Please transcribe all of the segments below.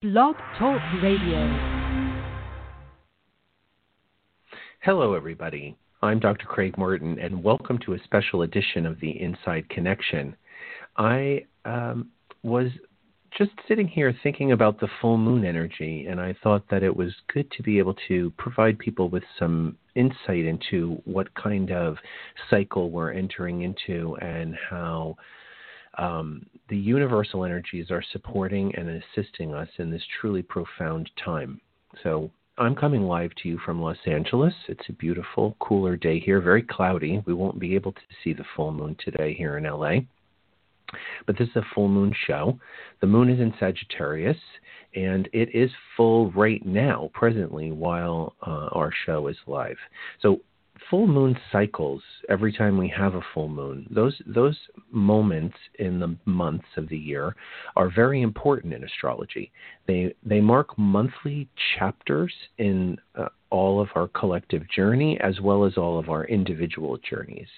Blog Talk Radio. Hello, everybody. I'm Dr. Craig Martin, and welcome to a special edition of the Inside Connection. I um, was just sitting here thinking about the full moon energy, and I thought that it was good to be able to provide people with some insight into what kind of cycle we're entering into and how um, the universal energies are supporting and assisting us in this truly profound time. So I'm coming live to you from Los Angeles. It's a beautiful, cooler day here, very cloudy. We won't be able to see the full moon today here in LA. But this is a full moon show. The moon is in Sagittarius, and it is full right now, presently, while uh, our show is live. So full moon cycles every time we have a full moon those those moments in the months of the year are very important in astrology. They they mark monthly chapters in uh, all of our collective journey as well as all of our individual journeys.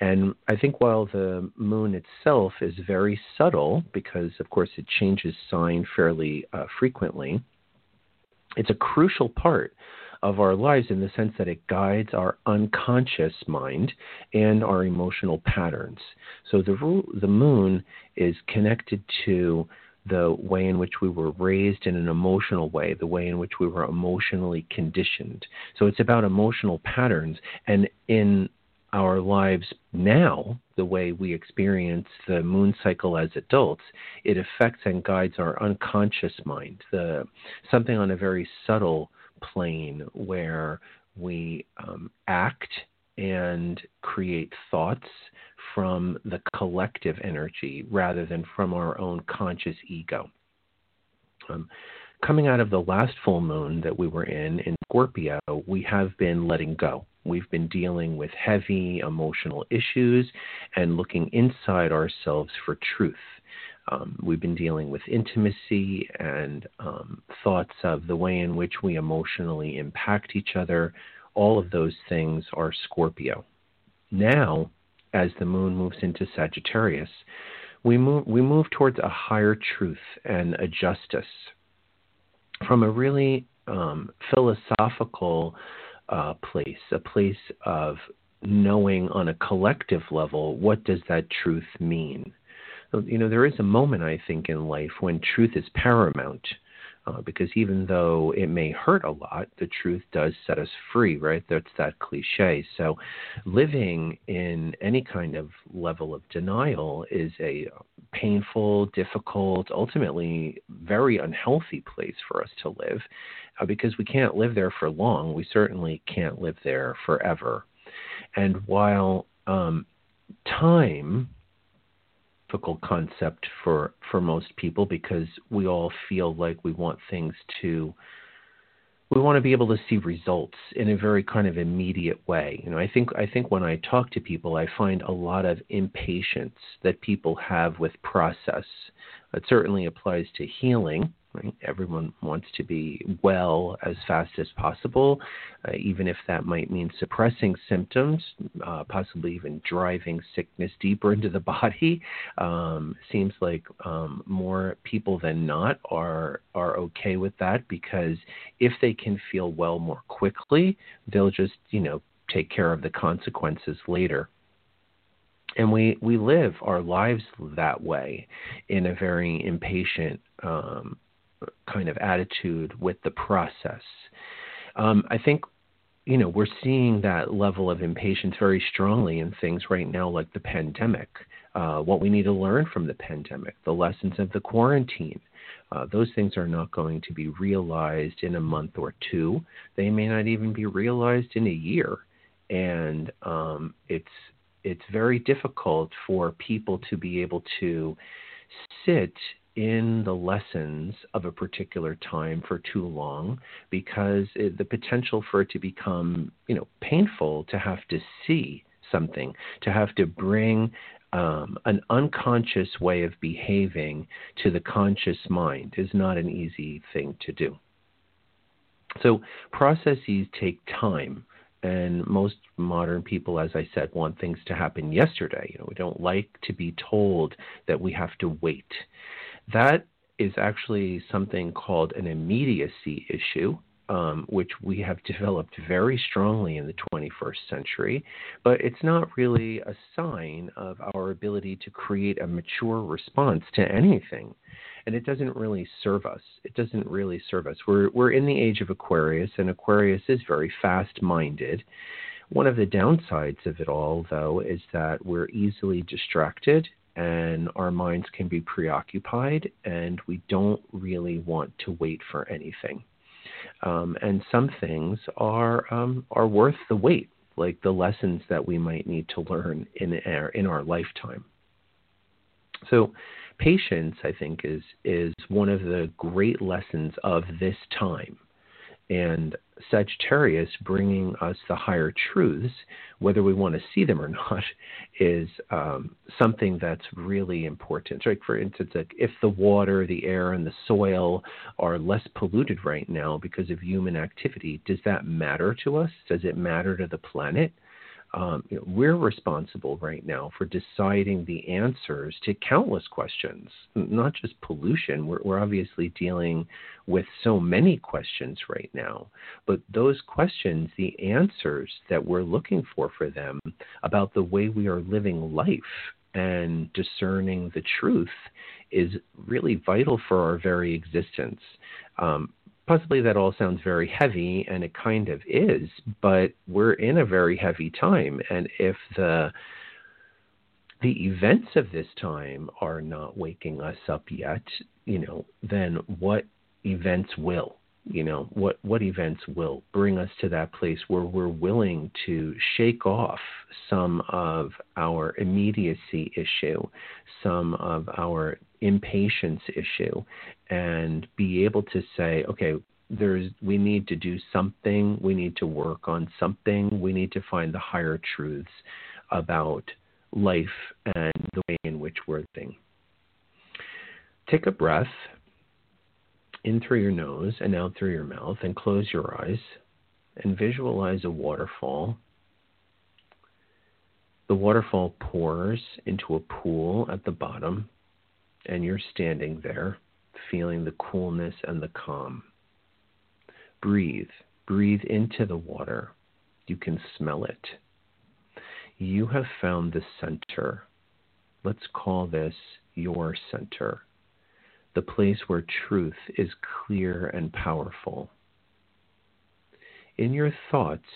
And i think while the moon itself is very subtle because of course it changes sign fairly uh, frequently it's a crucial part of our lives in the sense that it guides our unconscious mind and our emotional patterns. So the the moon is connected to the way in which we were raised in an emotional way, the way in which we were emotionally conditioned. So it's about emotional patterns and in our lives now, the way we experience the moon cycle as adults, it affects and guides our unconscious mind, the something on a very subtle plane where we um, act and create thoughts from the collective energy rather than from our own conscious ego. Um, coming out of the last full moon that we were in, in Scorpio, we have been letting go. We've been dealing with heavy emotional issues and looking inside ourselves for truth. Um, we've been dealing with intimacy and um, thoughts of the way in which we emotionally impact each other. All of those things are Scorpio. Now, as the moon moves into Sagittarius, we move, we move towards a higher truth and a justice from a really um, philosophical uh, place, a place of knowing on a collective level what does that truth mean you know, there is a moment, I think, in life when truth is paramount. Uh, because even though it may hurt a lot, the truth does set us free, right? That's that cliche. So, living in any kind of level of denial is a painful, difficult, ultimately very unhealthy place for us to live uh, because we can't live there for long. We certainly can't live there forever. And while um, time difficult concept for for most people because we all feel like we want things to we want to be able to see results in a very kind of immediate way. You know, I think I think when I talk to people, I find a lot of impatience that people have with process. It certainly applies to healing, Right? Everyone wants to be well as fast as possible, uh, even if that might mean suppressing symptoms, uh, possibly even driving sickness deeper into the body. Um, seems like um, more people than not are are okay with that because if they can feel well more quickly, they'll just you know take care of the consequences later and we we live our lives that way in a very impatient um, kind of attitude with the process. Um, I think you know we're seeing that level of impatience very strongly in things right now like the pandemic uh, what we need to learn from the pandemic the lessons of the quarantine. Uh, those things are not going to be realized in a month or two. They may not even be realized in a year. And um, it's it's very difficult for people to be able to sit in the lessons of a particular time for too long because it, the potential for it to become you know painful to have to see something to have to bring um, an unconscious way of behaving to the conscious mind is not an easy thing to do. So processes take time and most modern people as i said want things to happen yesterday. You know we don't like to be told that we have to wait that is actually something called an immediacy issue, um, which we have developed very strongly in the 21st century, but it's not really a sign of our ability to create a mature response to anything. And it doesn't really serve us. It doesn't really serve us. We're, we're in the age of Aquarius, and Aquarius is very fast minded. One of the downsides of it all, though, is that we're easily distracted and our minds can be preoccupied, and we don't really want to wait for anything. Um, and some things are um, are worth the wait, like the lessons that we might need to learn in our in our lifetime. So, patience, I think, is is one of the great lessons of this time and Sagittarius bringing us the higher truths, whether we want to see them or not, is um, something that's really important. Like for instance, like if the water, the air, and the soil are less polluted right now because of human activity, does that matter to us? Does it matter to the planet? Um, you know, we're responsible right now for deciding the answers to countless questions, not just pollution. We're, we're obviously dealing with so many questions right now, but those questions, the answers that we're looking for for them about the way we are living life and discerning the truth is really vital for our very existence. Um, possibly that all sounds very heavy, and it kind of is, but we're in a very heavy time. And if the the events of this time are not waking us up yet, you know, then what events will? You know, what what events will bring us to that place where we're willing to shake off some of our immediacy issue, some of our impatience issue, and be able to say, okay, there's we need to do something, we need to work on something, we need to find the higher truths about life and the way in which we're living. Take a breath in through your nose and out through your mouth and close your eyes and visualize a waterfall. The waterfall pours into a pool at the bottom, and you're standing there feeling the coolness and the calm. Breathe. Breathe into the water. You can smell it. You have found the center. Let's call this your center, the place where truth is clear and powerful. In your thoughts,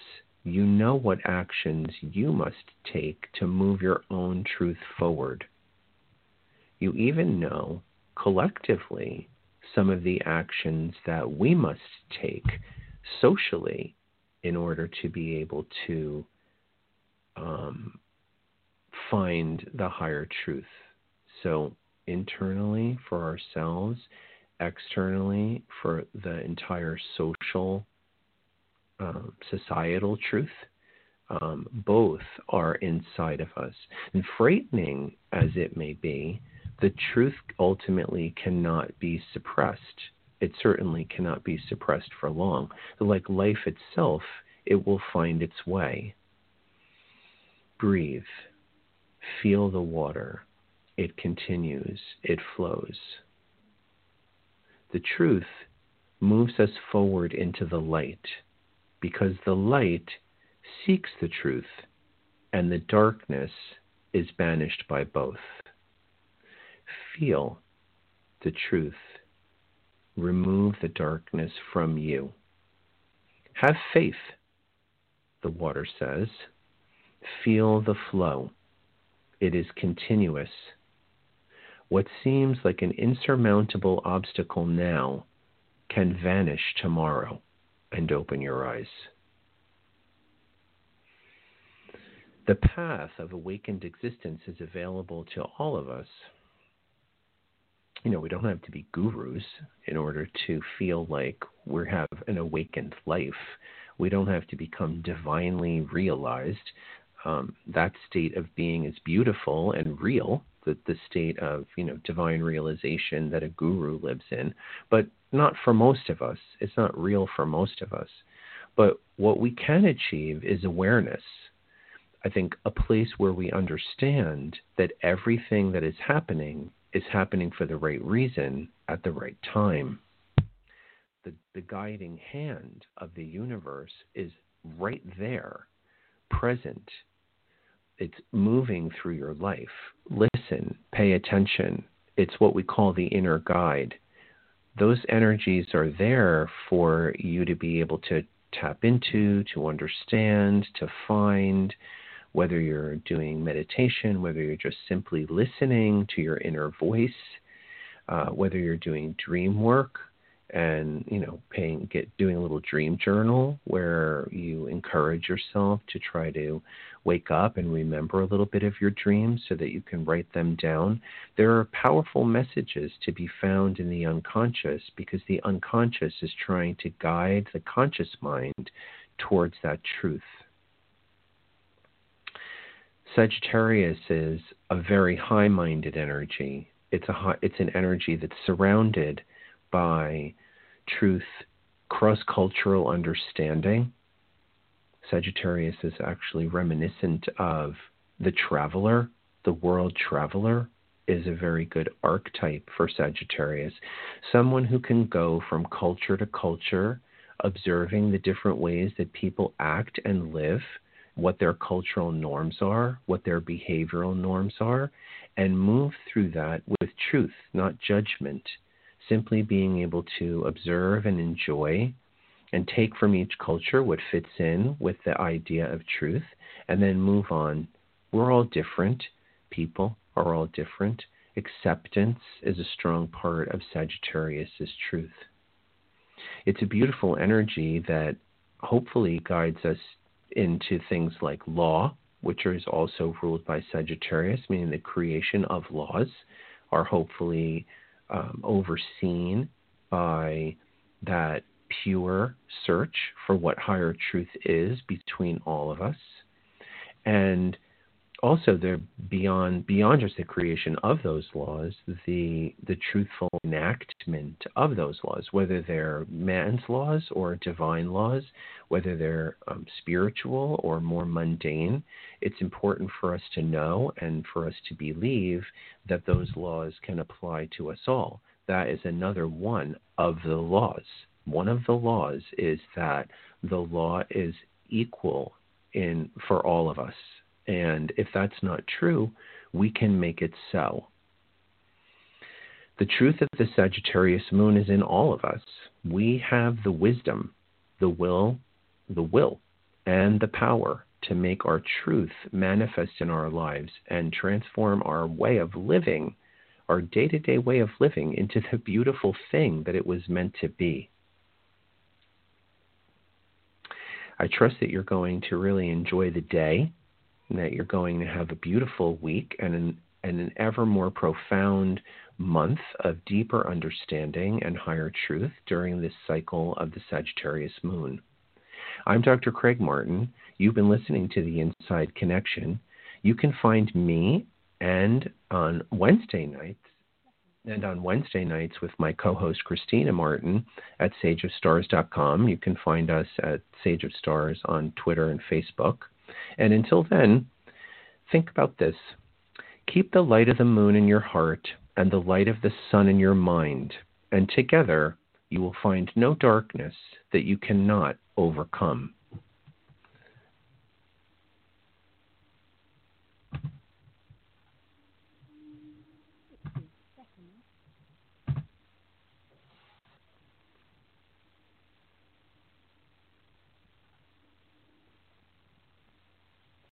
you know what actions you must take to move your own truth forward. You even know collectively some of the actions that we must take socially in order to be able to um, find the higher truth. So, internally for ourselves, externally for the entire social, um, societal truth. Um, both are inside of us. And frightening as it may be, the truth ultimately cannot be suppressed. It certainly cannot be suppressed for long. Like life itself, it will find its way. Breathe. Feel the water. It continues. It flows. The truth moves us forward into the light because the light seeks the truth and the darkness is banished by both feel the truth. Remove the darkness from you. Have faith, the water says. Feel the flow. It is continuous. What seems like an insurmountable obstacle now can vanish tomorrow and open your eyes. The path of awakened existence is available to all of us you know, we don't have to be gurus in order to feel like we have an awakened life. We don't have to become divinely realized. Um, that state of being is beautiful and real, the, the state of, you know, divine realization that a guru lives in, but not for most of us. It's not real for most of us. But what we can achieve is awareness. I think a place where we understand that everything that is happening is happening for the right reason at the right time. The, the guiding hand of the universe is right there, present. It's moving through your life. Listen, pay attention. It's what we call the inner guide. Those energies are there for you to be able to tap into, to understand, to find, whether you're doing meditation, whether you're just simply listening to your inner voice, uh, whether you're doing dream work and you know paying get doing a little dream journal where you encourage yourself to try to wake up and remember a little bit of your dreams so that you can write them down there are powerful messages to be found in the unconscious because the unconscious is trying to guide the conscious mind towards that truth Sagittarius is a very high-minded energy. It's a high, it's an energy that's surrounded by truth, cross-cultural understanding. Sagittarius is actually reminiscent of the traveler, the world traveler is a very good archetype for Sagittarius. Someone who can go from culture to culture, observing the different ways that people act and live what their cultural norms are, what their behavioral norms are, and move through that with truth, not judgment. Simply being able to observe and enjoy and take from each culture what fits in with the idea of truth and then move on. We're all different. People are all different. Acceptance is a strong part of Sagittarius's truth. It's a beautiful energy that hopefully guides us into things like law, which is also ruled by Sagittarius, meaning the creation of laws are hopefully um, overseen by that pure search for what higher truth is between all of us. And also they're beyond beyond just the creation of those laws, the the truthful enactment of those laws, whether they're man's laws or divine laws, whether they're um, spiritual or more mundane. It's important for us to know and for us to believe that those laws can apply to us all. That is another one of the laws. One of the laws is that the law is equal in for all of us and if that's not true, we can make it so. The truth of the Sagittarius moon is in all of us. We have the wisdom, the will, the will, and the power to make our truth manifest in our lives and transform our way of living, our day to day way of living, into the beautiful thing that it was meant to be. I trust that you're going to really enjoy the day that you're going to have a beautiful week and an, and an ever more profound month of deeper understanding and higher truth during this cycle of the Sagittarius moon. I'm Dr. Craig Martin. You've been listening to the Inside Connection. You can find me and on Wednesday nights and on Wednesday nights with my co-host Christina Martin at sageofstars.com. You can find us at Sage of Stars on Twitter and Facebook. And until then, think about this. Keep the light of the moon in your heart and the light of the sun in your mind, and together you will find no darkness that you cannot overcome.